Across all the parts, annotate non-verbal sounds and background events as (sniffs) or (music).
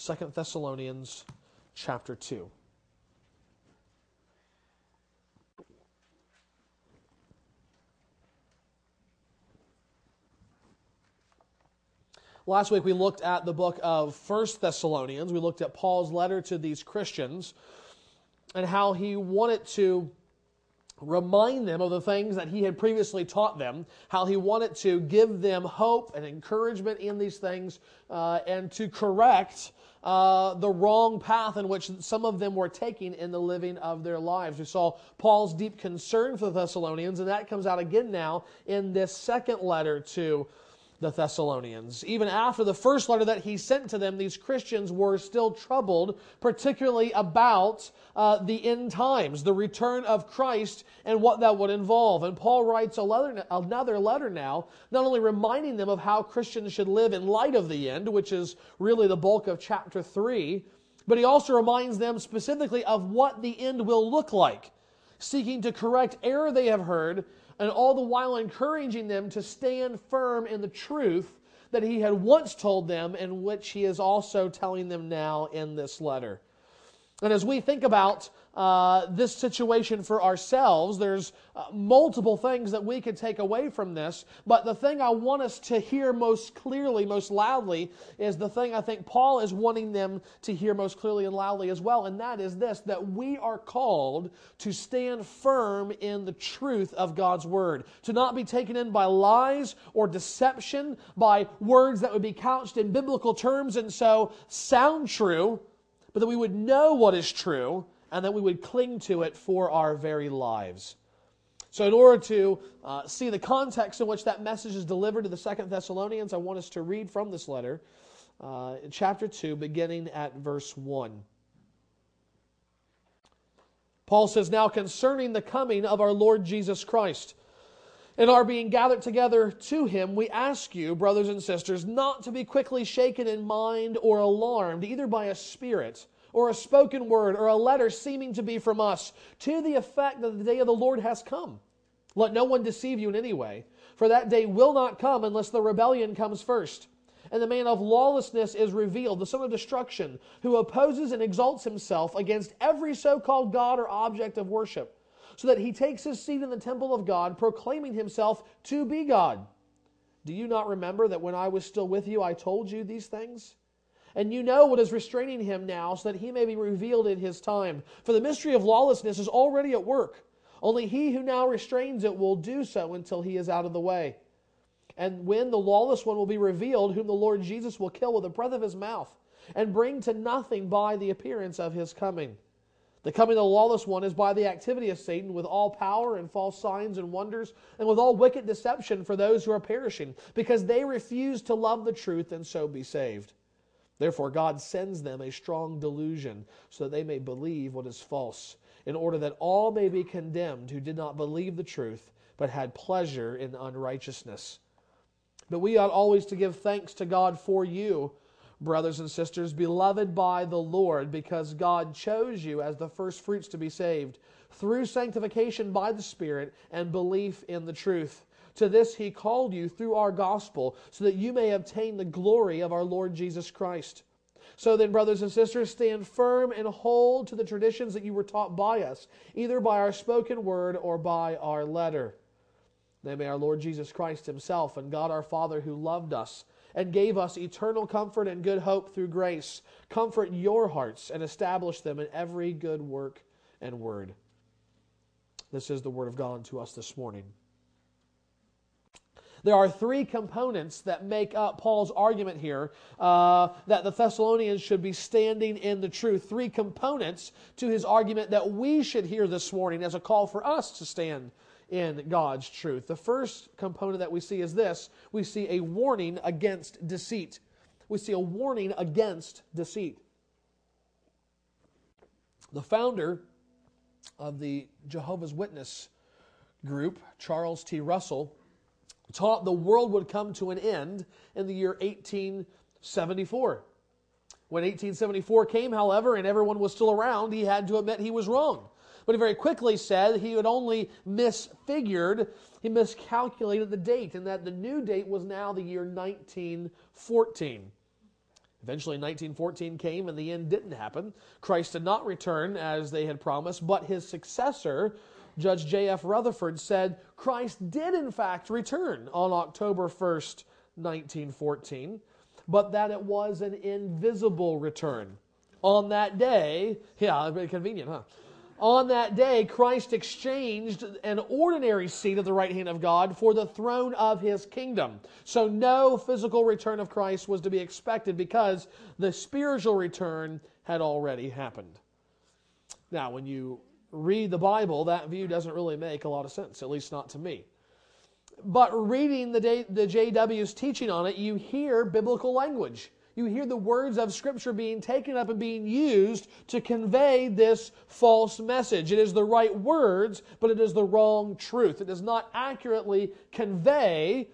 Second Thessalonians chapter 2. Last week we looked at the book of First Thessalonians. We looked at Paul's letter to these Christians and how he wanted to remind them of the things that he had previously taught them, how he wanted to give them hope and encouragement in these things, uh, and to correct uh, the wrong path in which some of them were taking in the living of their lives. We saw Paul's deep concern for the Thessalonians, and that comes out again now in this second letter to the Thessalonians. Even after the first letter that he sent to them, these Christians were still troubled, particularly about uh, the end times, the return of Christ, and what that would involve. And Paul writes another letter now, not only reminding them of how Christians should live in light of the end, which is really the bulk of chapter 3, but he also reminds them specifically of what the end will look like, seeking to correct error they have heard and all the while encouraging them to stand firm in the truth that he had once told them and which he is also telling them now in this letter. And as we think about uh, this situation for ourselves, there's uh, multiple things that we could take away from this. But the thing I want us to hear most clearly, most loudly, is the thing I think Paul is wanting them to hear most clearly and loudly as well. And that is this that we are called to stand firm in the truth of God's word, to not be taken in by lies or deception, by words that would be couched in biblical terms and so sound true but that we would know what is true and that we would cling to it for our very lives. So, in order to uh, see the context in which that message is delivered to the Second Thessalonians, I want us to read from this letter, uh, chapter 2, beginning at verse 1. Paul says, Now concerning the coming of our Lord Jesus Christ, and our being gathered together to him, we ask you, brothers and sisters, not to be quickly shaken in mind or alarmed, either by a spirit or a spoken word or a letter seeming to be from us, to the effect that the day of the Lord has come. Let no one deceive you in any way, for that day will not come unless the rebellion comes first. And the man of lawlessness is revealed, the son of destruction, who opposes and exalts himself against every so called God or object of worship so that he takes his seat in the temple of God, proclaiming himself to be God. Do you not remember that when I was still with you, I told you these things? And you know what is restraining him now, so that he may be revealed in his time. For the mystery of lawlessness is already at work. Only he who now restrains it will do so until he is out of the way. And when the lawless one will be revealed, whom the Lord Jesus will kill with the breath of his mouth, and bring to nothing by the appearance of his coming. The coming of the lawless one is by the activity of Satan with all power and false signs and wonders and with all wicked deception for those who are perishing because they refuse to love the truth and so be saved. Therefore, God sends them a strong delusion so that they may believe what is false, in order that all may be condemned who did not believe the truth but had pleasure in unrighteousness. But we ought always to give thanks to God for you brothers and sisters, beloved by the Lord, because God chose you as the first fruits to be saved through sanctification by the Spirit and belief in the truth. To this he called you through our gospel, so that you may obtain the glory of our Lord Jesus Christ. So then, brothers and sisters, stand firm and hold to the traditions that you were taught by us, either by our spoken word or by our letter. Then may our Lord Jesus Christ himself and God our Father, who loved us, and gave us eternal comfort and good hope through grace. Comfort your hearts and establish them in every good work and word. This is the word of God to us this morning. There are three components that make up Paul's argument here uh, that the Thessalonians should be standing in the truth. Three components to his argument that we should hear this morning as a call for us to stand in God's truth. The first component that we see is this we see a warning against deceit. We see a warning against deceit. The founder of the Jehovah's Witness group, Charles T. Russell, taught the world would come to an end in the year 1874. When 1874 came, however, and everyone was still around, he had to admit he was wrong. But he very quickly said he had only misfigured, he miscalculated the date, and that the new date was now the year 1914. Eventually, 1914 came and the end didn't happen. Christ did not return as they had promised, but his successor, Judge J.F. Rutherford, said Christ did in fact return on October 1st, 1914, but that it was an invisible return. On that day, yeah, convenient, huh? On that day, Christ exchanged an ordinary seat at the right hand of God for the throne of his kingdom. So, no physical return of Christ was to be expected because the spiritual return had already happened. Now, when you read the Bible, that view doesn't really make a lot of sense, at least not to me. But reading the, the JW's teaching on it, you hear biblical language you hear the words of Scripture being taken up and being used to convey this false message. It is the right words, but it is the wrong truth. It does not accurately convey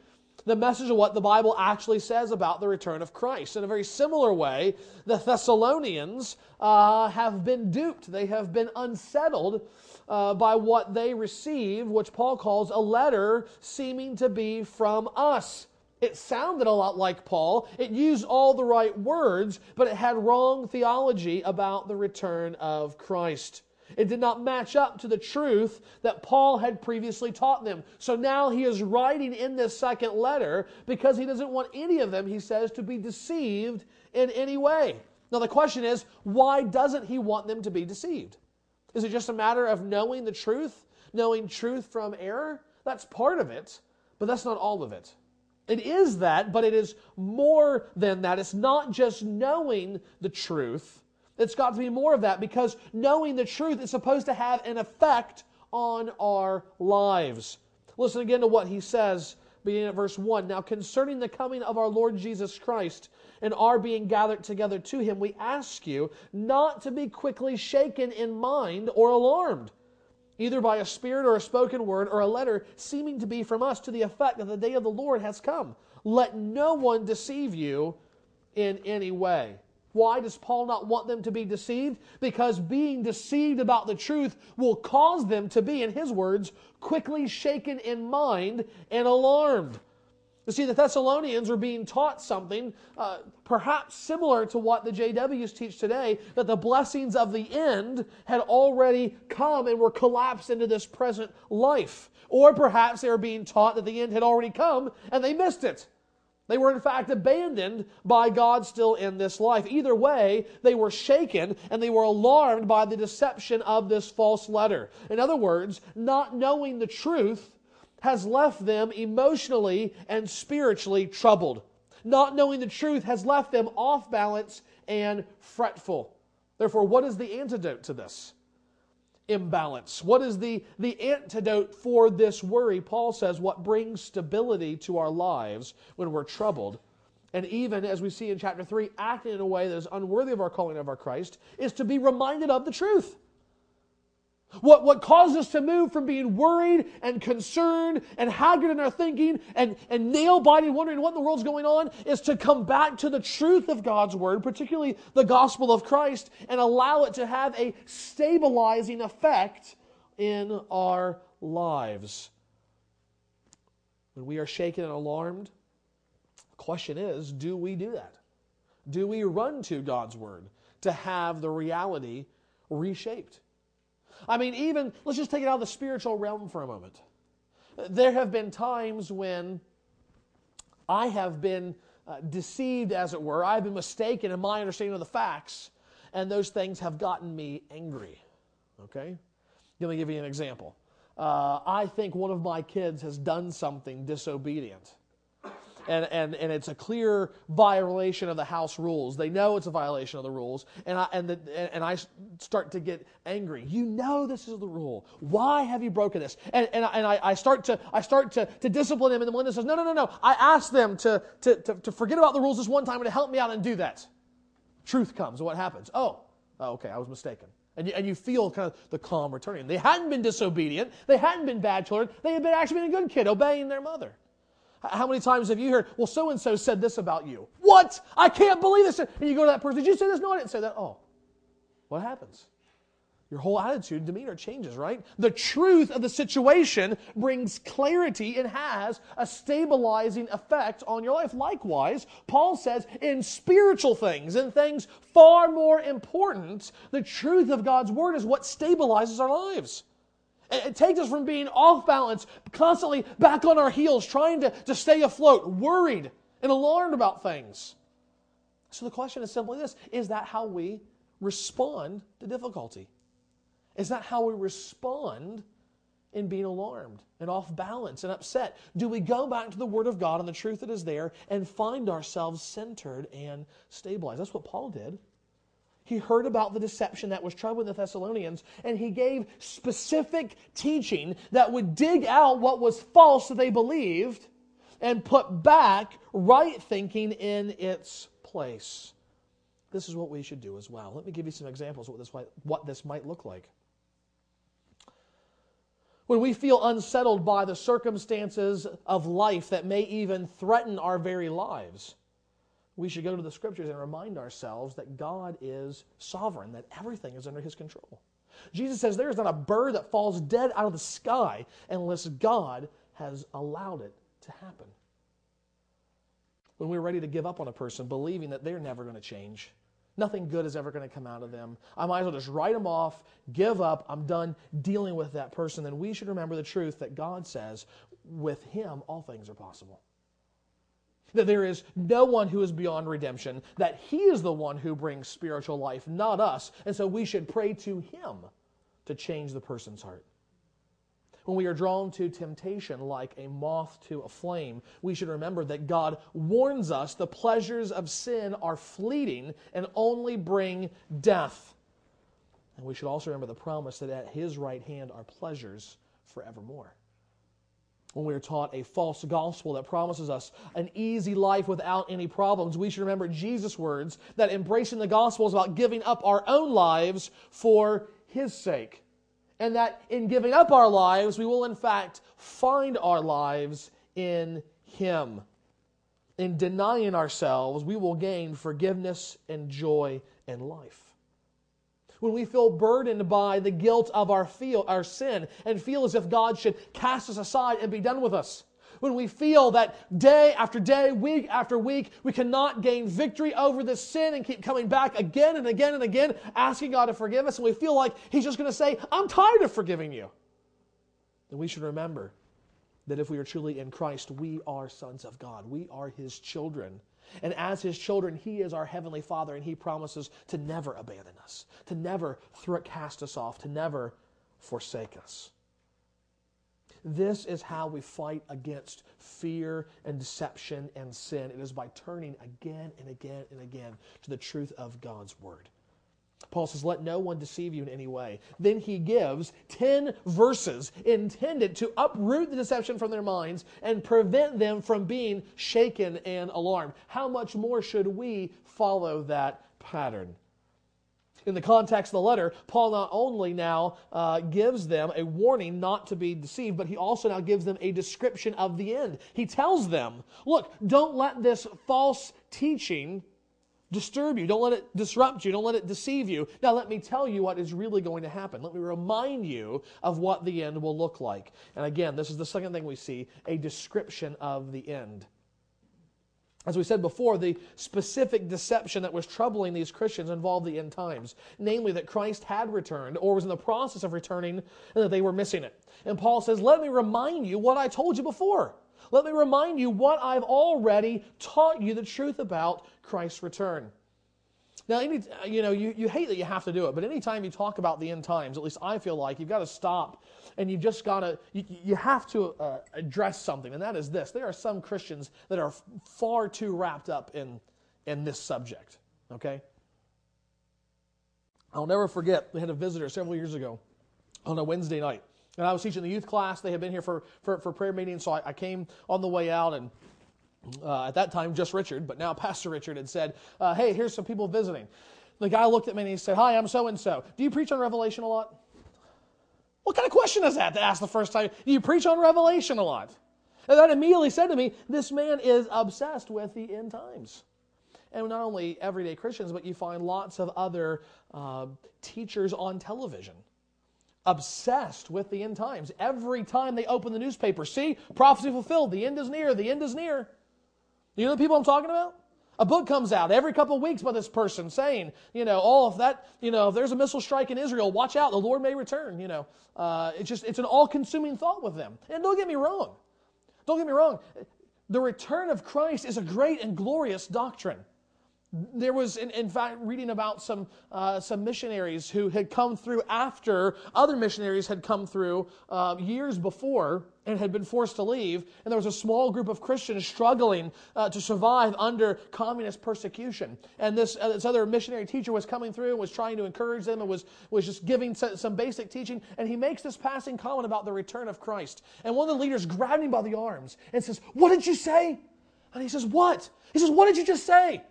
the message of what the Bible actually says about the return of Christ. In a very similar way, the Thessalonians uh, have been duped, they have been unsettled. Uh, by what they receive, which Paul calls a letter seeming to be from us. It sounded a lot like Paul. It used all the right words, but it had wrong theology about the return of Christ. It did not match up to the truth that Paul had previously taught them. So now he is writing in this second letter because he doesn't want any of them, he says, to be deceived in any way. Now the question is, why doesn't he want them to be deceived? Is it just a matter of knowing the truth, knowing truth from error? That's part of it, but that's not all of it. It is that, but it is more than that. It's not just knowing the truth. It's got to be more of that because knowing the truth is supposed to have an effect on our lives. Listen again to what he says beginning at verse 1. Now, concerning the coming of our Lord Jesus Christ and our being gathered together to him, we ask you not to be quickly shaken in mind or alarmed either by a spirit or a spoken word or a letter seeming to be from us to the effect that the day of the Lord has come. Let no one deceive you in any way. Why does Paul not want them to be deceived? Because being deceived about the truth will cause them to be, in his words, quickly shaken in mind and alarmed. You see, the Thessalonians were being taught something uh, perhaps similar to what the JWs teach today that the blessings of the end had already come and were collapsed into this present life. Or perhaps they were being taught that the end had already come and they missed it. They were, in fact, abandoned by God still in this life. Either way, they were shaken and they were alarmed by the deception of this false letter. In other words, not knowing the truth has left them emotionally and spiritually troubled. Not knowing the truth has left them off balance and fretful. Therefore, what is the antidote to this? Imbalance. What is the, the antidote for this worry? Paul says what brings stability to our lives when we're troubled and even as we see in chapter 3, acting in a way that is unworthy of our calling of our Christ, is to be reminded of the truth. What, what causes us to move from being worried and concerned and haggard in our thinking and, and nail biting, wondering what in the world's going on, is to come back to the truth of God's Word, particularly the gospel of Christ, and allow it to have a stabilizing effect in our lives. When we are shaken and alarmed, the question is do we do that? Do we run to God's Word to have the reality reshaped? I mean, even, let's just take it out of the spiritual realm for a moment. There have been times when I have been uh, deceived, as it were. I've been mistaken in my understanding of the facts, and those things have gotten me angry. Okay? Let me give you an example. Uh, I think one of my kids has done something disobedient and, and, and it's a clear violation of the house rules. They know it's a violation of the rules, and I, and, the, and I start to get angry. You know this is the rule. Why have you broken this? And, and, I, and I, I start, to, I start to, to discipline them, and the that says, no, no, no, no. I asked them to, to, to, to forget about the rules this one time and to help me out and do that. Truth comes, what happens? Oh, oh okay, I was mistaken. And you, and you feel kind of the calm returning. They hadn't been disobedient. They hadn't been bad children. They had been actually been a good kid, obeying their mother. How many times have you heard, well, so and so said this about you? What? I can't believe this. And you go to that person, did you say this? No, I didn't say that. Oh, what happens? your whole attitude, and demeanor changes, right? The truth of the situation brings clarity and has a stabilizing effect on your life. Likewise, Paul says in spiritual things and things far more important, the truth of God's word is what stabilizes our lives. It takes us from being off balance, constantly back on our heels, trying to, to stay afloat, worried and alarmed about things. So the question is simply this Is that how we respond to difficulty? Is that how we respond in being alarmed and off balance and upset? Do we go back to the Word of God and the truth that is there and find ourselves centered and stabilized? That's what Paul did. He heard about the deception that was troubling the Thessalonians, and he gave specific teaching that would dig out what was false that they believed and put back right thinking in its place. This is what we should do as well. Let me give you some examples of what this might, what this might look like. When we feel unsettled by the circumstances of life that may even threaten our very lives, we should go to the scriptures and remind ourselves that God is sovereign, that everything is under his control. Jesus says there is not a bird that falls dead out of the sky unless God has allowed it to happen. When we're ready to give up on a person, believing that they're never going to change, Nothing good is ever going to come out of them. I might as well just write them off, give up, I'm done dealing with that person. Then we should remember the truth that God says, with Him, all things are possible. That there is no one who is beyond redemption, that He is the one who brings spiritual life, not us. And so we should pray to Him to change the person's heart. When we are drawn to temptation like a moth to a flame, we should remember that God warns us the pleasures of sin are fleeting and only bring death. And we should also remember the promise that at His right hand are pleasures forevermore when we are taught a false gospel that promises us an easy life without any problems, we should remember Jesus' words that embracing the gospel is about giving up our own lives for His sake and that in giving up our lives, we will in fact find our lives in Him. In denying ourselves, we will gain forgiveness and joy and life. When we feel burdened by the guilt of our, feel, our sin and feel as if God should cast us aside and be done with us, when we feel that day after day, week after week, we cannot gain victory over this sin and keep coming back again and again and again, asking God to forgive us, and we feel like He's just going to say, I'm tired of forgiving you, then we should remember that if we are truly in Christ, we are sons of God. We are His children. And as His children, He is our Heavenly Father, and He promises to never abandon us, to never throw, cast us off, to never forsake us. This is how we fight against fear and deception and sin. It is by turning again and again and again to the truth of God's Word. Paul says, Let no one deceive you in any way. Then he gives 10 verses intended to uproot the deception from their minds and prevent them from being shaken and alarmed. How much more should we follow that pattern? in the context of the letter, Paul not only now uh, gives them a warning not to be deceived, but he also now gives them a description of the end. He tells them, look, don't let this false teaching disturb you. Don't let it disrupt you. Don't let it deceive you. Now, let me tell you what is really going to happen. Let me remind you of what the end will look like. And again, this is the second thing we see a description of the end. As we said before, the specific deception that was troubling these Christians involved the end times, namely that Christ had returned or was in the process of returning and that they were missing it. And Paul says, Let me remind you what I told you before. Let me remind you what I've already taught you the truth about Christ's return. Now, any, you know, you, you hate that you have to do it, but anytime you talk about the end times, at least I feel like you've got to stop and you've just got to, you, you have to uh, address something, and that is this. There are some Christians that are far too wrapped up in, in this subject, okay? I'll never forget, we had a visitor several years ago on a Wednesday night. And I was teaching the youth class. They had been here for, for, for prayer meetings, so I, I came on the way out and uh, at that time just Richard, but now (laughs) Pastor Richard had said, uh, Hey, here's some people visiting. The guy looked at me and he said, Hi, I'm so and so. Do you preach on Revelation a lot? What kind of question is that to ask the first time? Do you preach on Revelation a lot? And that immediately said to me, This man is obsessed with the end times. and not only everyday Christians, but you find lots of other uh, teachers on television obsessed with the end times. Every time they open the newspaper, see, prophecy fulfilled, the end is near, the end is near. You know the people I'm talking about? A book comes out every couple of weeks by this person saying, you know, oh, if that, you know, if there's a missile strike in Israel, watch out, the Lord may return. You know, uh, it's just, it's an all-consuming thought with them. And don't get me wrong, don't get me wrong, the return of Christ is a great and glorious doctrine. There was, in, in fact, reading about some, uh, some missionaries who had come through after other missionaries had come through uh, years before and had been forced to leave. And there was a small group of Christians struggling uh, to survive under communist persecution. And this, uh, this other missionary teacher was coming through and was trying to encourage them and was, was just giving some basic teaching. And he makes this passing comment about the return of Christ. And one of the leaders grabbed him by the arms and says, What did you say? And he says, What? He says, What did you just say?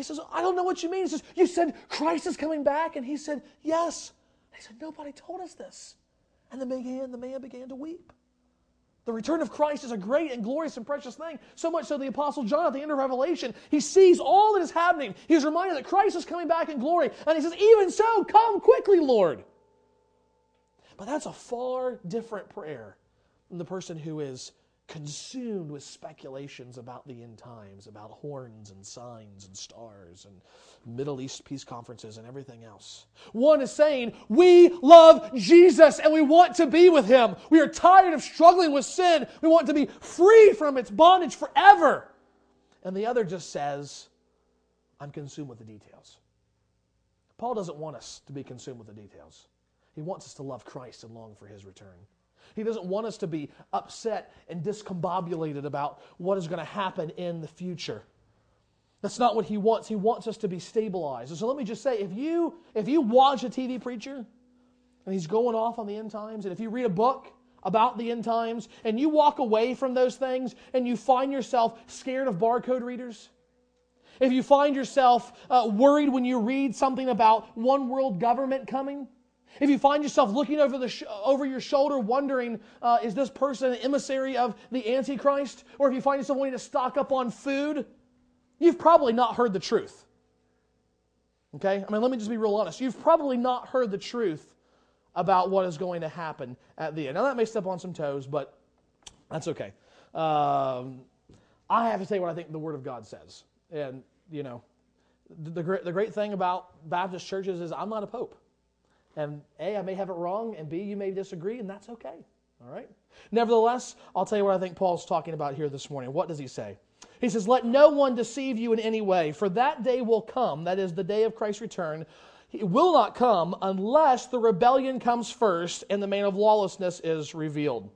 He says, I don't know what you mean. He says, You said Christ is coming back? And he said, Yes. he said, Nobody told us this. And the man, the man began to weep. The return of Christ is a great and glorious and precious thing. So much so the Apostle John at the end of Revelation, he sees all that is happening. He's reminded that Christ is coming back in glory. And he says, Even so, come quickly, Lord. But that's a far different prayer than the person who is consumed with speculations about the end times, about horns and signs and stars and Middle East peace conferences and everything else. One is saying, We love Jesus and we want to be with him. We are tired of struggling with sin. We want to be free from its bondage forever. And the other just says, I'm consumed with the details. Paul doesn't want us to be consumed with the details. He wants us to love Christ and long for his return. He doesn't want us to be upset and discombobulated about what is going to happen in the future. That's not what he wants. He wants us to be stabilized. So let me just say if you if you watch a TV preacher and he's going off on the end times and if you read a book about the end times and you walk away from those things and you find yourself scared of barcode readers, if you find yourself uh, worried when you read something about one world government coming, if you find yourself looking over, the sh- over your shoulder wondering, uh, is this person an emissary of the Antichrist? Or if you find yourself wanting to stock up on food, you've probably not heard the truth. Okay? I mean, let me just be real honest. You've probably not heard the truth about what is going to happen at the end. Now, that may step on some toes, but that's okay. Um, I have to say what I think the Word of God says. And, you know, the, the, great, the great thing about Baptist churches is I'm not a pope. And A, I may have it wrong, and B, you may disagree, and that's okay. All right? Nevertheless, I'll tell you what I think Paul's talking about here this morning. What does he say? He says, Let no one deceive you in any way, for that day will come, that is the day of Christ's return. It will not come unless the rebellion comes first and the man of lawlessness is revealed.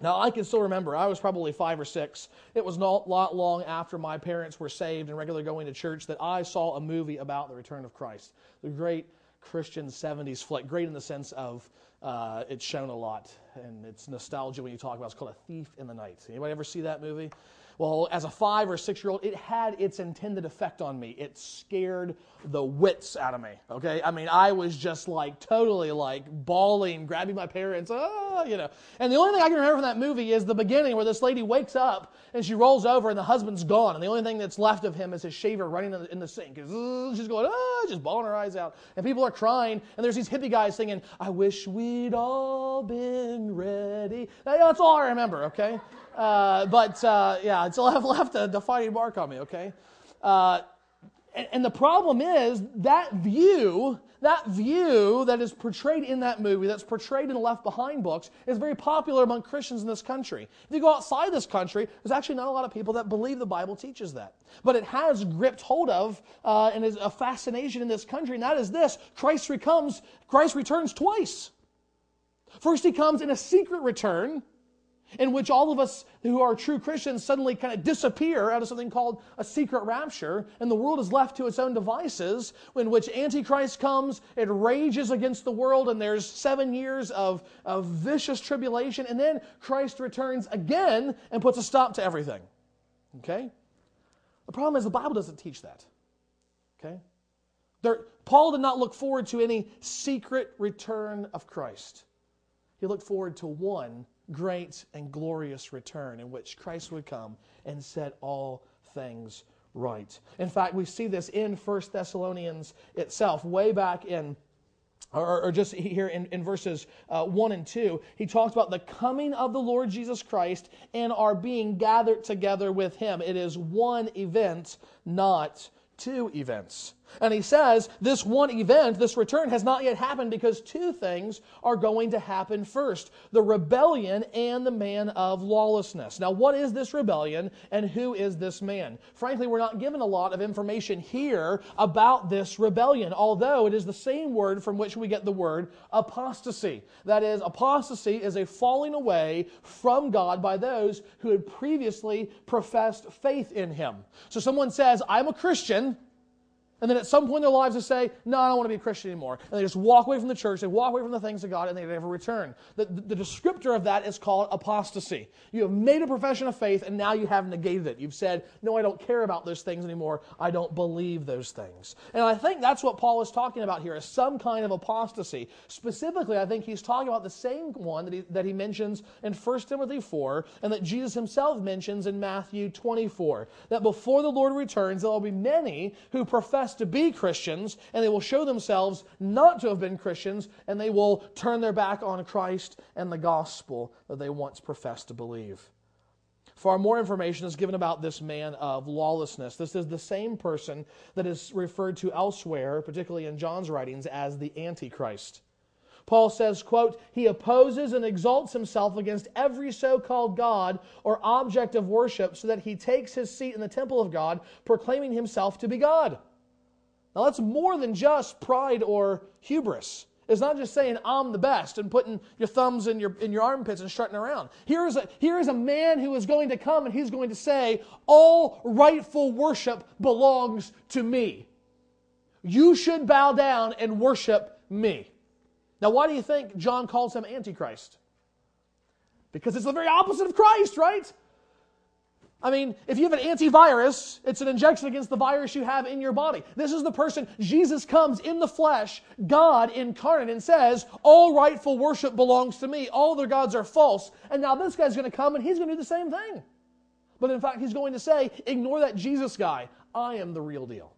Now, I can still remember, I was probably five or six. It was not long after my parents were saved and regularly going to church that I saw a movie about the return of Christ. The great Christian 70s flick. Great in the sense of uh, it's shown a lot, and it's nostalgia when you talk about it. It's called A Thief in the Night. Anybody ever see that movie? Well, as a five or six year old, it had its intended effect on me. It scared the wits out of me. Okay, I mean, I was just like totally like bawling, grabbing my parents, ah, you know. And the only thing I can remember from that movie is the beginning where this lady wakes up and she rolls over and the husband's gone, and the only thing that's left of him is his shaver running in the, sink. She's going, ah, just bawling her eyes out, and people are crying, and there's these hippie guys singing, "I wish we'd all been ready." That's all I remember. Okay. Uh, but uh, yeah, it's left, a defining mark on me, okay? Uh, and, and, the problem is that view, that view that is portrayed in that movie, that's portrayed in the Left Behind books, is very popular among Christians in this country. If you go outside this country, there's actually not a lot of people that believe the Bible teaches that. But it has gripped hold of uh, and is a fascination in this country, and that is this Christ, recomes, Christ returns twice. First, he comes in a secret return in which all of us who are true Christians suddenly kind of disappear out of something called a secret rapture, and the world is left to its own devices, in which Antichrist comes, it rages against the world, and there's seven years of, of vicious tribulation, and then Christ returns again and puts a stop to everything. Okay? The problem is the Bible doesn't teach that. Okay? There, Paul did not look forward to any secret return of Christ. He looked forward to one great and glorious return in which Christ would come and set all things right. In fact, we see this in 1 Thessalonians itself, way back in or, or, just here in, in verses uh, 1 and 2, he talks about the coming of the Lord Jesus Christ and our being gathered together with him. It is one event, not two events. And he says this one event, this return, has not yet happened because two things are going to happen first the rebellion and the man of lawlessness. Now, what is this rebellion and who is this man? Frankly, we're not given a lot of information here about this rebellion, although it is the same word from which we get the word apostasy. That is, apostasy is a falling away from God by those who had previously professed faith in him. So someone says, I'm a Christian. And then at some point in their lives, they say, No, I don't want to be a Christian anymore. And they just walk away from the church, they walk away from the things of God, and they never return. The, the, the, descriptor of that is called apostasy. You have made a profession of faith, and now you have negated it. You've said, No, I don't care about those things anymore. I don't believe those things. And I think that's what Paul is talking about here, is some kind of apostasy. Specifically, I think he's talking about the same one that he, that he mentions in 1 Timothy 4, and that Jesus himself mentions in Matthew 24. That before the Lord returns, there will be many who profess to be Christians, and they will show themselves not to have been Christians, and they will turn their back on Christ and the gospel that they once professed to believe. Far more information is given about this man of lawlessness. This is the same person that is referred to elsewhere, particularly in John's writings, as the Antichrist. Paul says, quote, he opposes and exalts himself against every so-called God or object of worship so that he takes his seat in the temple of God, proclaiming himself to be God. Now, that's more than just pride or hubris. It's not just saying, I'm the best, and putting your thumbs in your, in your armpits and strutting around. Here is, a, here is a man who is going to come and he's going to say, All rightful worship belongs to me. You should bow down and worship me. Now, why do you think John calls him Antichrist? Because it's the very opposite of Christ, right? I mean, if you have an antivirus, it's an injection against the virus you have in your body. This is the person, Jesus comes in the flesh, God incarnate, and says, All rightful worship belongs to me. All their gods are false. And now this guy's going to come and he's going to do the same thing. But in fact, he's going to say, Ignore that Jesus guy. I am the real deal.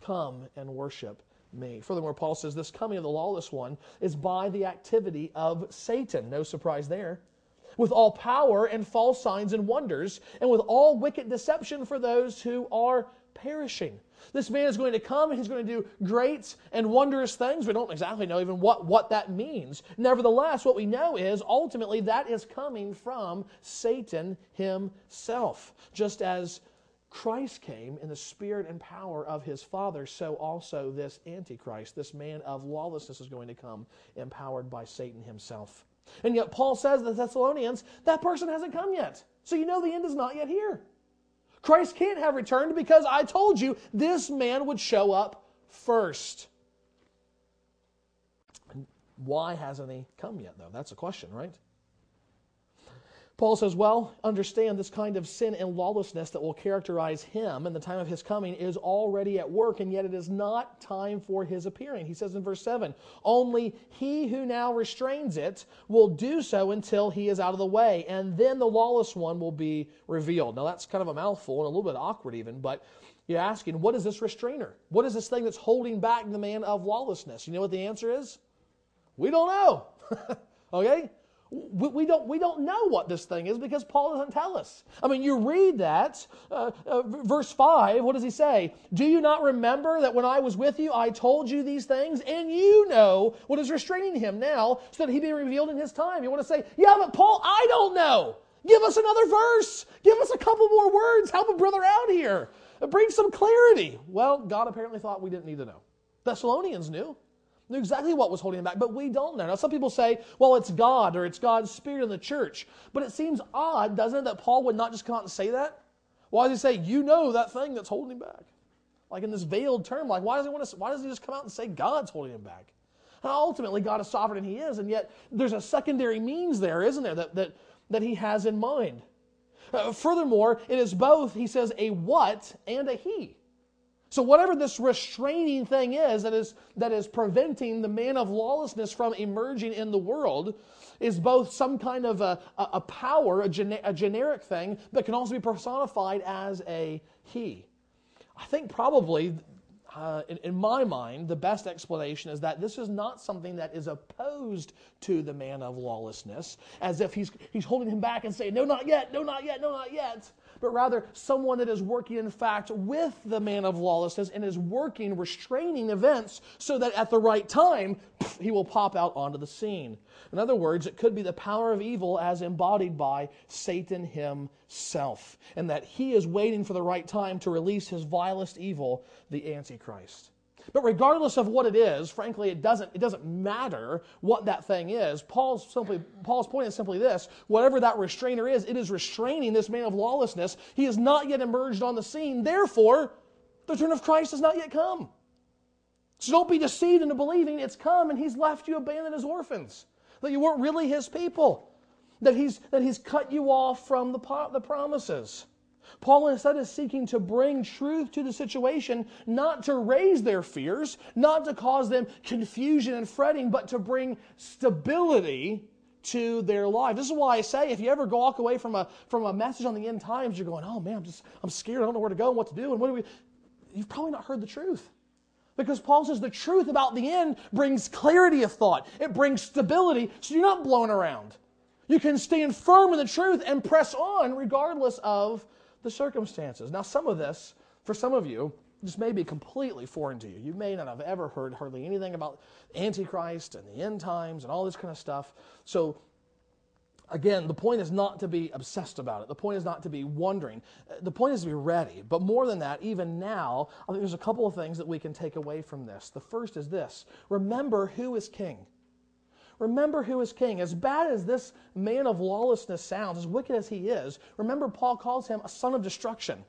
Come and worship me. Furthermore, Paul says this coming of the lawless one is by the activity of Satan. No surprise there with all power and false signs and wonders, and with all wicked deception for those who are perishing. This man is going to come and he's going to do great and wondrous things. We don't exactly know even what, what that means. Nevertheless, what we know is ultimately that is coming from Satan himself. Just as Christ came in the spirit and power of his Father, so also this Antichrist, this man of lawlessness, is going to come empowered by Satan himself. And yet, Paul says to the Thessalonians, that person hasn't come yet. So you know the end is not yet here. Christ can't have returned because I told you this man would show up first. Why hasn't he come yet, though? That's a question, right? Paul says, Well, understand this kind of sin and lawlessness that will characterize him in the time of his coming is already at work, and yet it is not time for his appearing. He says in verse 7 Only he who now restrains it will do so until he is out of the way, and then the lawless one will be revealed. Now, that's kind of a mouthful and a little bit awkward, even, but you're asking, What is this restrainer? What is this thing that's holding back the man of lawlessness? You know what the answer is? We don't know. (laughs) okay? We don't, we don't know what this thing is because Paul doesn't tell us. I mean, you read that, uh, uh, verse 5, what does he say? Do you not remember that when I was with you, I told you these things? And you know what is restraining him now so that he be revealed in his time. You want to say, yeah, but Paul, I don't know. Give us another verse. Give us a couple more words. Help a brother out here. Bring some clarity. Well, God apparently thought we didn't need to know. Thessalonians knew knew exactly what was holding him back, but we don't know. Now, some people say, well, it's God or it's God's Spirit in the church. But it seems odd, doesn't it, that Paul would not just come out and say that? Why does he say, you know that thing that's holding him back? Like in this veiled term, like why does he want to, why does he just come out and say God's holding him back? Ultimately, God is sovereign and he is, and yet there's a secondary means there, isn't there, that, that, that he has in mind. Uh, furthermore, it is both, he says, a what and a he. So, whatever this restraining thing is that is, that is preventing the man of lawlessness from emerging in the world is both some kind of a, a, power, a, a generic thing, but can also be personified as a he. I think probably uh, in, in, my mind, the best explanation is that this is not something that is opposed to the man of lawlessness, as if he's, he's holding him back and saying, No, not yet, no, not yet, no, not yet. But rather, someone that is working, in fact, with the man of lawlessness and is working, restraining events so that at the right time, (sniffs) he will pop out onto the scene. In other words, it could be the power of evil as embodied by Satan himself, and that he is waiting for the right time to release his vilest evil, the Antichrist. But regardless of what it is, frankly, it doesn't, it doesn't matter what that thing is. Paul's, simply, Paul's point is simply this whatever that restrainer is, it is restraining this man of lawlessness. He has not yet emerged on the scene. Therefore, the return of Christ has not yet come. So don't be deceived into believing it's come and he's left you abandoned as orphans that you weren't really his people, that he's, that he's cut you off from the, the promises. Paul instead is seeking to bring truth to the situation, not to raise their fears, not to cause them confusion and fretting, but to bring stability to their life. This is why I say if you ever walk away from a from a message on the end times, you're going, oh man, I'm just I'm scared, I don't know where to go and what to do, and what do we you've probably not heard the truth. Because Paul says the truth about the end brings clarity of thought, it brings stability, so you're not blown around. You can stand firm in the truth and press on regardless of the circumstances. Now, some of this, for some of you, this may be completely foreign to you. You may not have ever heard hardly anything about Antichrist and the end times and all this kind of stuff. So Again, the point is not to be obsessed about it. The point is not to be wondering. The point is to be ready. But more than that, even now, I think there's a couple of things that we can take away from this. The first is this remember who is king. Remember who is king. As bad as this man of lawlessness sounds, as wicked as he is, remember Paul calls him a son of destruction.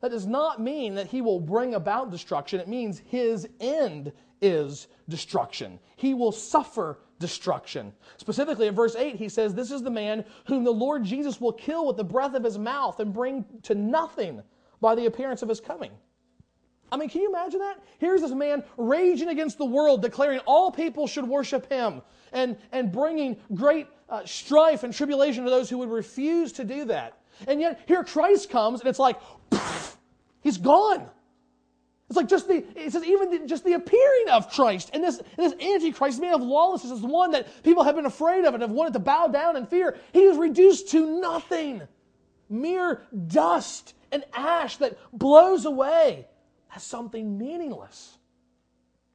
That does not mean that he will bring about destruction. It means his end is destruction. He will suffer destruction. Specifically, in verse 8, he says, This is the man whom the Lord Jesus will kill with the breath of his mouth and bring to nothing by the appearance of his coming. I mean, can you imagine that? Here's this man raging against the world, declaring all people should worship him, and, and bringing great uh, strife and tribulation to those who would refuse to do that. And yet, here Christ comes, and it's like, he's gone. It's like just the, it says even the, just the appearing of Christ. And this, this Antichrist, man of lawlessness, is one that people have been afraid of and have wanted to bow down in fear. He is reduced to nothing. Mere dust and ash that blows away as something meaningless.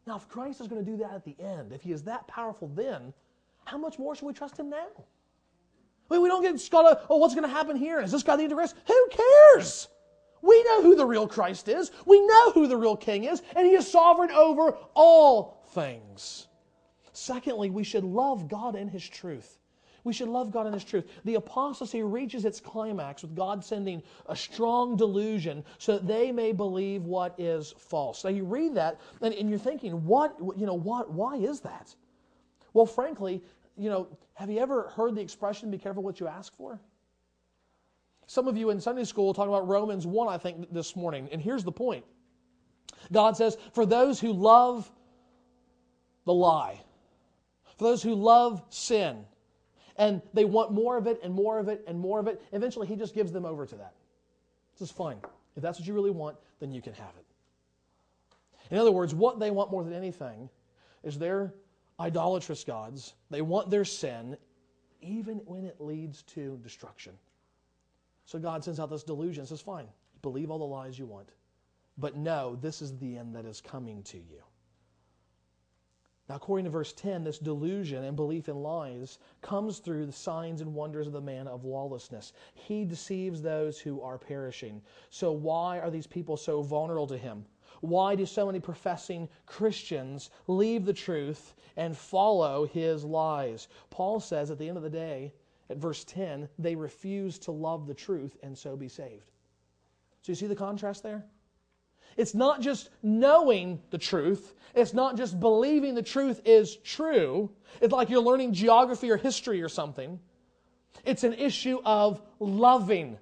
Now, if Christ is going to do that at the end, if he is that powerful then, how much more should we trust him now? I mean, we don't get caught up, oh, what's going to happen here? Is this guy the Antichrist? Who cares? We know who the real Christ is. We know who the real King is, and He is sovereign over all things. Secondly, we should love God and His truth. We should love God in His truth. The apostasy reaches its climax with God sending a strong delusion so that they may believe what is false. Now you read that and, and you're thinking, what, you know, what, why is that? Well, frankly, you know, have you ever heard the expression, be careful what you ask for? Some of you in Sunday school talk about Romans 1, I think, this morning. And here's the point God says, For those who love the lie, for those who love sin, and they want more of it and more of it and more of it, eventually He just gives them over to that. This is fine. If that's what you really want, then you can have it. In other words, what they want more than anything is their idolatrous gods. They want their sin, even when it leads to destruction. So God sends out this delusion, says, fine, believe all the lies you want. But no, this is the end that is coming to you. Now, according to verse 10, this delusion and belief in lies comes through the signs and wonders of the man of lawlessness. He deceives those who are perishing. So, why are these people so vulnerable to him? Why do so many professing Christians leave the truth and follow his lies? Paul says at the end of the day, at verse 10, they refuse to love the truth and so be saved. So you see the contrast there? It's not just knowing the truth. It's not just believing the truth is true. It's like you're learning geography or history or something. It's an issue of loving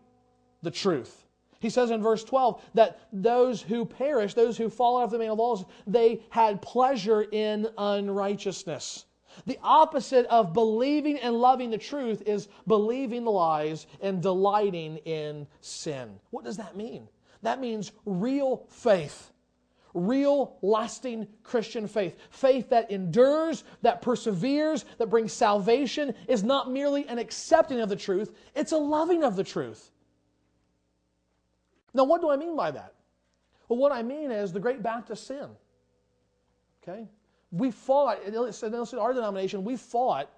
the truth. He says in verse 12 that those who perish, those who fall out of the man of laws, they had pleasure in unrighteousness. The opposite of believing and loving the truth is believing the lies and delighting in sin. What does that mean? That means real faith. Real, lasting Christian faith. Faith that endures, that perseveres, that brings salvation, is not merely an accepting of the truth, it's a loving of the truth. Now, what do I mean by that? Well, what I mean is the great Baptist sin. Okay? We fought, in our denomination, we fought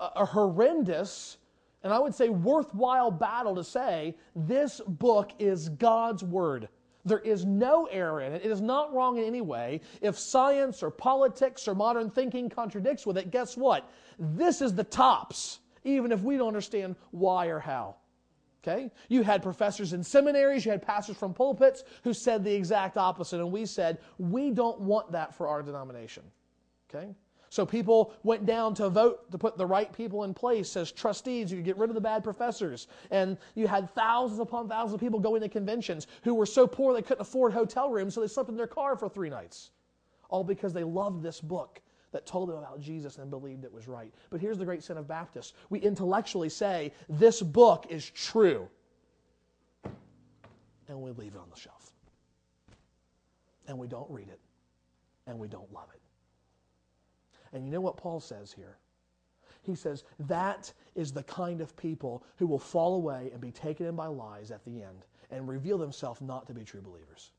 a horrendous and I would say worthwhile battle to say this book is God's Word. There is no error in it. It is not wrong in any way. If science or politics or modern thinking contradicts with it, guess what? This is the tops, even if we don't understand why or how. Okay? You had professors in seminaries, you had pastors from pulpits who said the exact opposite, and we said, we don't want that for our denomination. Okay? So people went down to vote to put the right people in place as trustees. You get rid of the bad professors. And you had thousands upon thousands of people going to conventions who were so poor they couldn't afford hotel rooms, so they slept in their car for three nights. All because they loved this book that told them about Jesus and believed it was right. But here's the great sin of Baptists we intellectually say, this book is true. And we leave it on the shelf. And we don't read it. And we don't love it. And you know what Paul says here? He says, that is the kind of people who will fall away and be taken in by lies at the end and reveal themselves not to be true believers.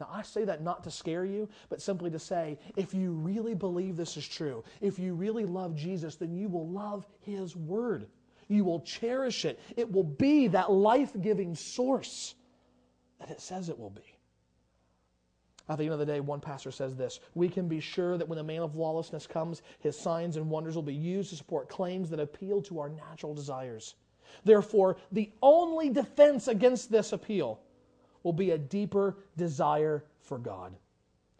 Now, I say that not to scare you, but simply to say, if you really believe this is true, if you really love Jesus, then you will love His Word. You will cherish it. It will be that life giving source that it says it will be. At the end of the day, one pastor says this We can be sure that when the man of lawlessness comes, his signs and wonders will be used to support claims that appeal to our natural desires. Therefore, the only defense against this appeal will be a deeper desire for God.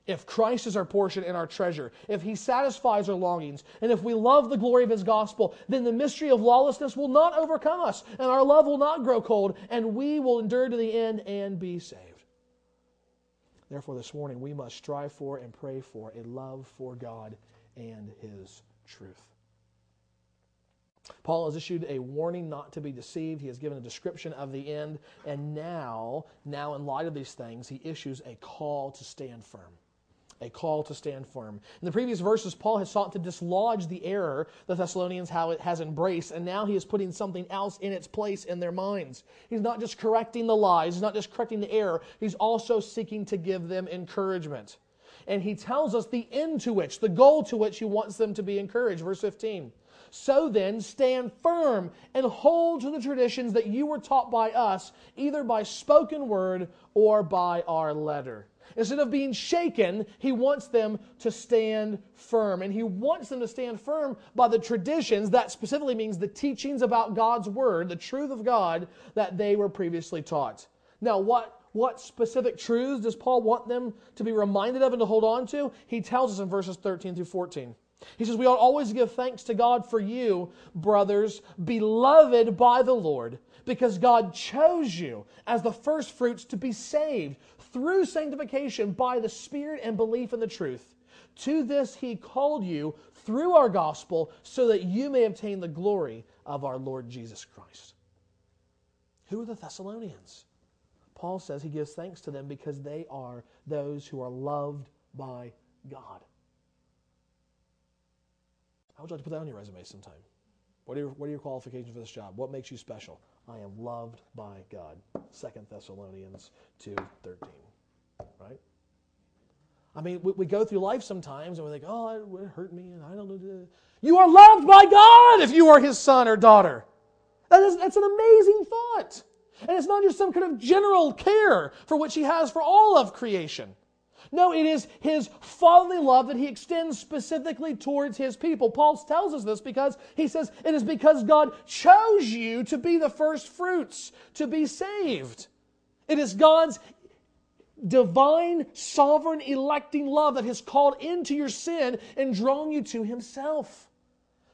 If Christ is our portion and our treasure, if He satisfies our longings, and if we love the glory of His gospel, then the mystery of lawlessness will not overcome us, and our love will not grow cold, and we will endure to the end and be saved. Therefore, this morning we must strive for and pray for a love for God and His truth. Paul has issued a warning not to be deceived. He has given a description of the end. And now, now in light of these things, he issues a call to stand firm a call to stand firm. In the previous verses, Paul has sought to dislodge the error the Thessalonians how it has embraced, and now he is putting something else in its place in their minds. He's not just correcting the lies, he's not just correcting the error, he's also seeking to give them encouragement. And he tells us the end to which, the goal to which he wants them to be encouraged. Verse 15. So then, stand firm and hold to the traditions that you were taught by us, either by spoken word or by our letter. Instead of being shaken, he wants them to stand firm. And he wants them to stand firm by the traditions, that specifically means the teachings about God's Word, the truth of God that they were previously taught. Now, what, what specific truths does Paul want them to be reminded of and to hold on to? He tells us in verses 13 through 14. He says, We ought always give thanks to God for you, brothers, beloved by the Lord, because God chose you as the firstfruits to be saved through sanctification by the Spirit and belief in the truth. To this he called you through our gospel so that you may obtain the glory of our Lord Jesus Christ. Who are the Thessalonians? Paul says he gives thanks to them because they are those who are loved by God. I would you like to put that on your resume sometime. What are, your, what are your qualifications for this job? What makes you special? I am loved by God. Second Thessalonians 2.13. Right? I mean, we, we, go through life sometimes and we think, oh, it hurt me and I don't know. You are loved by God if you are his son or daughter. That is, that's an amazing thought. And it's not just some kind of general care for which he has for all of creation. No, it is his fatherly love that he extends specifically towards his people. Paul tells us this because he says it is because God chose you to be the first fruits, to be saved. It is God's divine, sovereign, electing love that has called into your sin and drawn you to himself.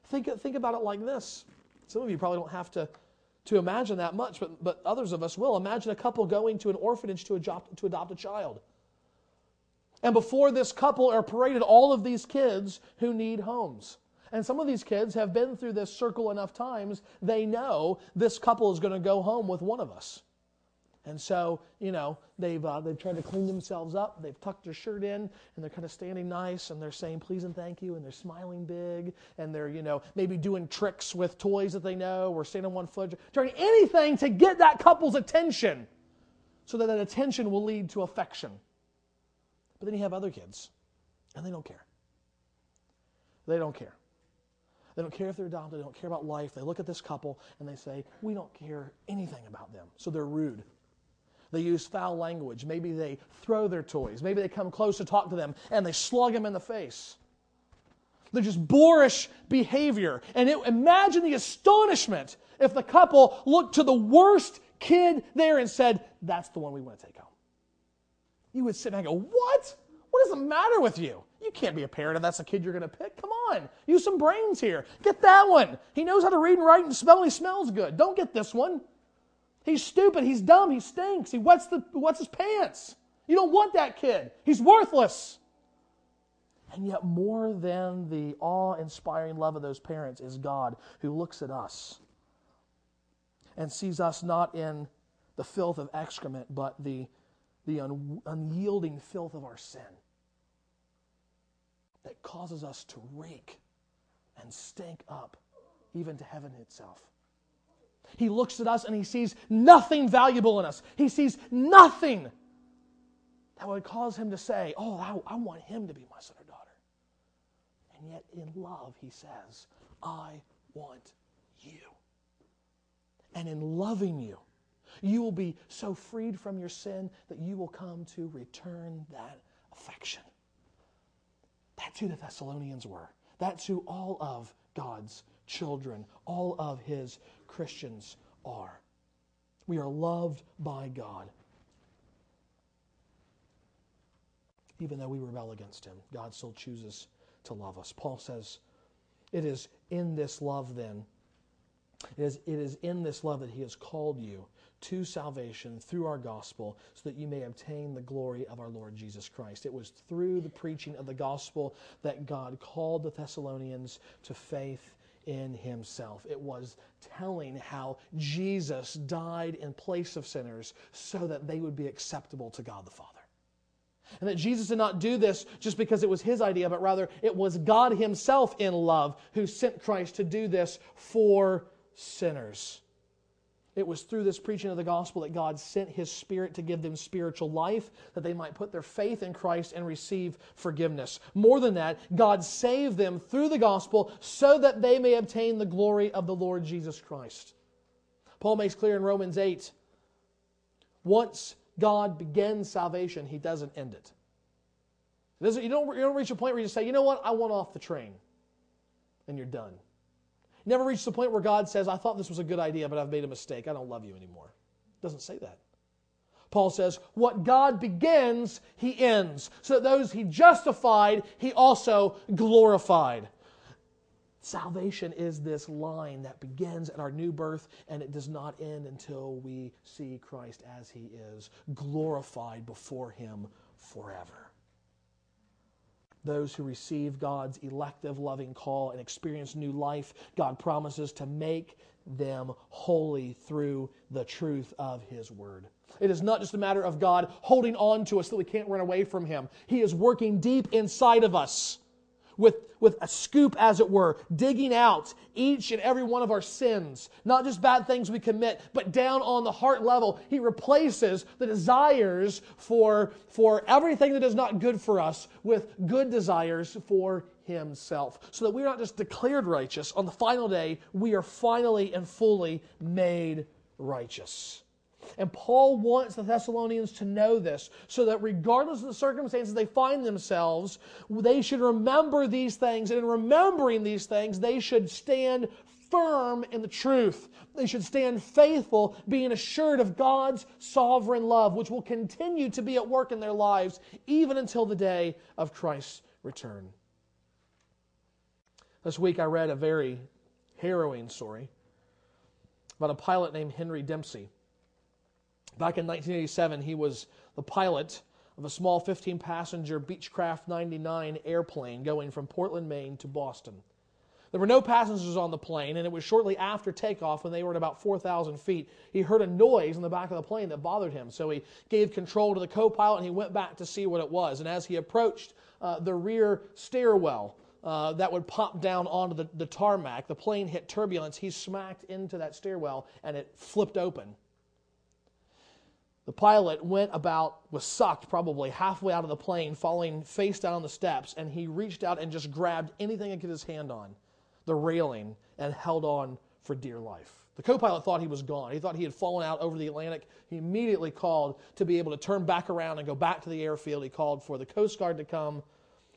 Think, think about it like this. Some of you probably don't have to, to imagine that much, but, but others of us will. Imagine a couple going to an orphanage to adopt, to adopt a child. And before this couple are paraded all of these kids who need homes. And some of these kids have been through this circle enough times, they know this couple is going to go home with one of us. And so, you know, they've, uh, they've tried to clean themselves up. They've tucked their shirt in, and they're kind of standing nice, and they're saying please and thank you, and they're smiling big, and they're, you know, maybe doing tricks with toys that they know, or standing on one foot, trying anything to get that couple's attention so that that attention will lead to affection. But then you have other kids, and they don't care. They don't care. They don't care if they're adopted. They don't care about life. They look at this couple and they say, We don't care anything about them. So they're rude. They use foul language. Maybe they throw their toys. Maybe they come close to talk to them and they slug them in the face. They're just boorish behavior. And it, imagine the astonishment if the couple looked to the worst kid there and said, That's the one we want to take home. You would sit and go, What? What is the matter with you? You can't be a parent if that's the kid you're going to pick. Come on, use some brains here. Get that one. He knows how to read and write and smell, and he smells good. Don't get this one. He's stupid. He's dumb. He stinks. He wets, the, wets his pants. You don't want that kid. He's worthless. And yet, more than the awe inspiring love of those parents is God who looks at us and sees us not in the filth of excrement, but the, the un, unyielding filth of our sin that causes us to reek and stink up even to heaven itself. He looks at us and he sees nothing valuable in us. He sees nothing that would cause him to say, Oh, I, I want him to be my son or daughter. And yet, in love, he says, I want you. And in loving you, you will be so freed from your sin that you will come to return that affection. That's who the Thessalonians were. That's who all of God's children, all of his Christians are. We are loved by God. Even though we rebel against him, God still chooses to love us. Paul says, It is in this love, then, it is, it is in this love that he has called you to salvation through our gospel so that you may obtain the glory of our Lord Jesus Christ. It was through the preaching of the gospel that God called the Thessalonians to faith in himself. It was telling how Jesus died in place of sinners so that they would be acceptable to God the Father. And that Jesus did not do this just because it was his idea, but rather it was God himself in love who sent Christ to do this for sinners. It was through this preaching of the gospel that God sent his spirit to give them spiritual life, that they might put their faith in Christ and receive forgiveness. More than that, God saved them through the gospel so that they may obtain the glory of the Lord Jesus Christ. Paul makes clear in Romans 8 once God begins salvation, he doesn't end it. You don't, you don't reach a point where you say, you know what, I want off the train. And you're done never reached the point where God says, I thought this was a good idea, but I've made a mistake. I don't love you anymore. Doesn't say that. Paul says, What God begins, he ends. So that those he justified, he also glorified. Salvation is this line that begins at our new birth and it does not end until we see Christ as he is, glorified before him forever those who receive God's elective, loving call and experience new life, God promises to make them holy through the truth of His Word. It is not just a matter of God holding on to us so we can't run away from Him. He is working deep inside of us with, with a scoop, as it were, digging out each and every one of our sins, not just bad things we commit, but down on the heart level. He replaces the desires for, for everything that is not good for us with good desires for Himself. So that we're not just declared righteous. On the final day, we are finally and fully made righteous. And Paul wants the Thessalonians to know this so that regardless of the circumstances they find themselves, they should remember these things. And in remembering these things, they should stand firm in the truth. They should stand faithful, being assured of God's sovereign love, which will continue to be at work in their lives even until the day of Christ's return. This week I read a very harrowing story about a pilot named Henry Dempsey. Back in 1987, he was the pilot of a small 15 passenger Beechcraft 99 airplane going from Portland, Maine to Boston. There were no passengers on the plane, and it was shortly after takeoff when they were at about 4,000 feet. He heard a noise in the back of the plane that bothered him, so he gave control to the co pilot and he went back to see what it was. And as he approached uh, the rear stairwell, uh, that would pop down onto the, the tarmac. The plane hit turbulence. He smacked into that stairwell and it flipped open. The pilot went about, was sucked probably halfway out of the plane, falling face down on the steps, and he reached out and just grabbed anything he could get his hand on, the railing, and held on for dear life. The co pilot thought he was gone. He thought he had fallen out over the Atlantic. He immediately called to be able to turn back around and go back to the airfield. He called for the Coast Guard to come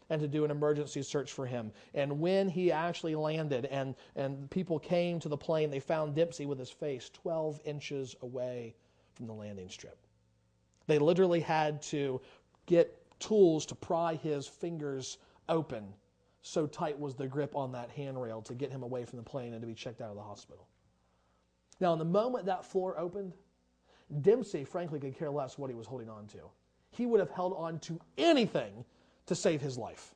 and to do an emergency search for him. And when he actually landed and, and people came to the plane, they found Dempsey with his face 12 inches away from the landing strip. They literally had to get tools to pry his fingers open. So tight was the grip on that handrail to get him away from the plane and to be checked out of the hospital. Now, in the moment that floor opened, Dempsey, frankly, could care less what he was holding on to. He would have held on to anything to save his life.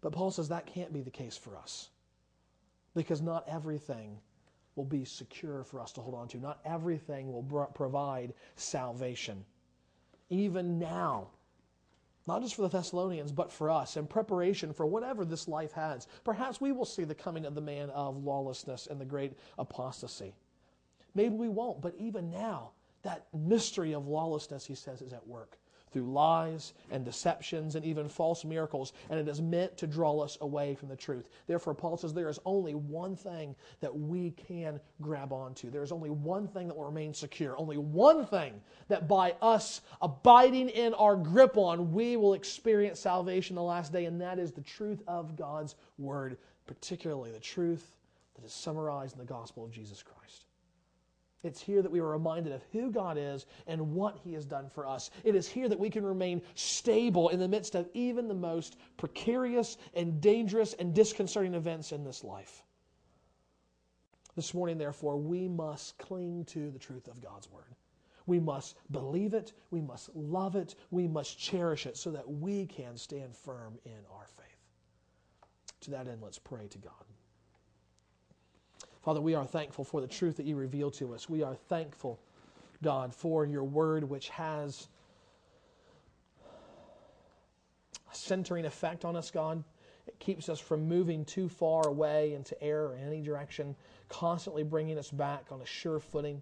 But Paul says that can't be the case for us because not everything will be secure for us to hold on to. Not everything will provide salvation. Even now, not just for the Thessalonians, but for us, in preparation for whatever this life has. Perhaps we will see the coming of the man of lawlessness and the great apostasy. Maybe we won't, but even now, that mystery of lawlessness, he says, is at work through lies and deceptions and even false miracles, and it is meant to draw us away from the truth. Therefore, Paul says there is only one thing that we can grab onto. There is only one thing that will remain secure, only one thing that by us abiding in our grip on, we will experience salvation the last day, and that is the truth of God's Word, particularly the truth that is summarized in the gospel of Jesus Christ. It's here that we are reminded of who God is and what He has done for us. It is here that we can remain stable in the midst of even the most precarious and dangerous and disconcerting events in this life. This morning, therefore, we must cling to the truth of God's Word. We must believe it, we must love it, we must cherish it so that we can stand firm in our faith. To that end, let's pray to God. Father, we are thankful for the truth that you reveal to us. We are thankful, God, for your word, which has a centering effect on us, God. It keeps us from moving too far away into error in any direction, constantly bringing us back on a sure footing.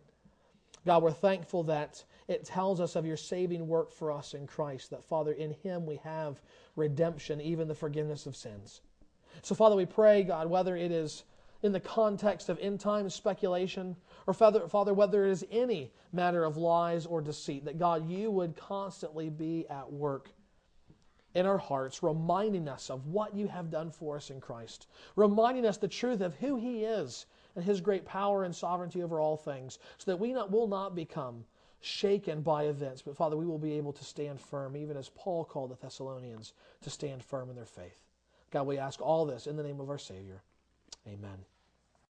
God, we're thankful that it tells us of your saving work for us in Christ, that, Father, in Him we have redemption, even the forgiveness of sins. So, Father, we pray, God, whether it is in the context of end time speculation, or Father, Father, whether it is any matter of lies or deceit, that God, you would constantly be at work in our hearts, reminding us of what you have done for us in Christ, reminding us the truth of who He is and His great power and sovereignty over all things, so that we not, will not become shaken by events, but Father, we will be able to stand firm, even as Paul called the Thessalonians to stand firm in their faith. God, we ask all this in the name of our Savior. Amen.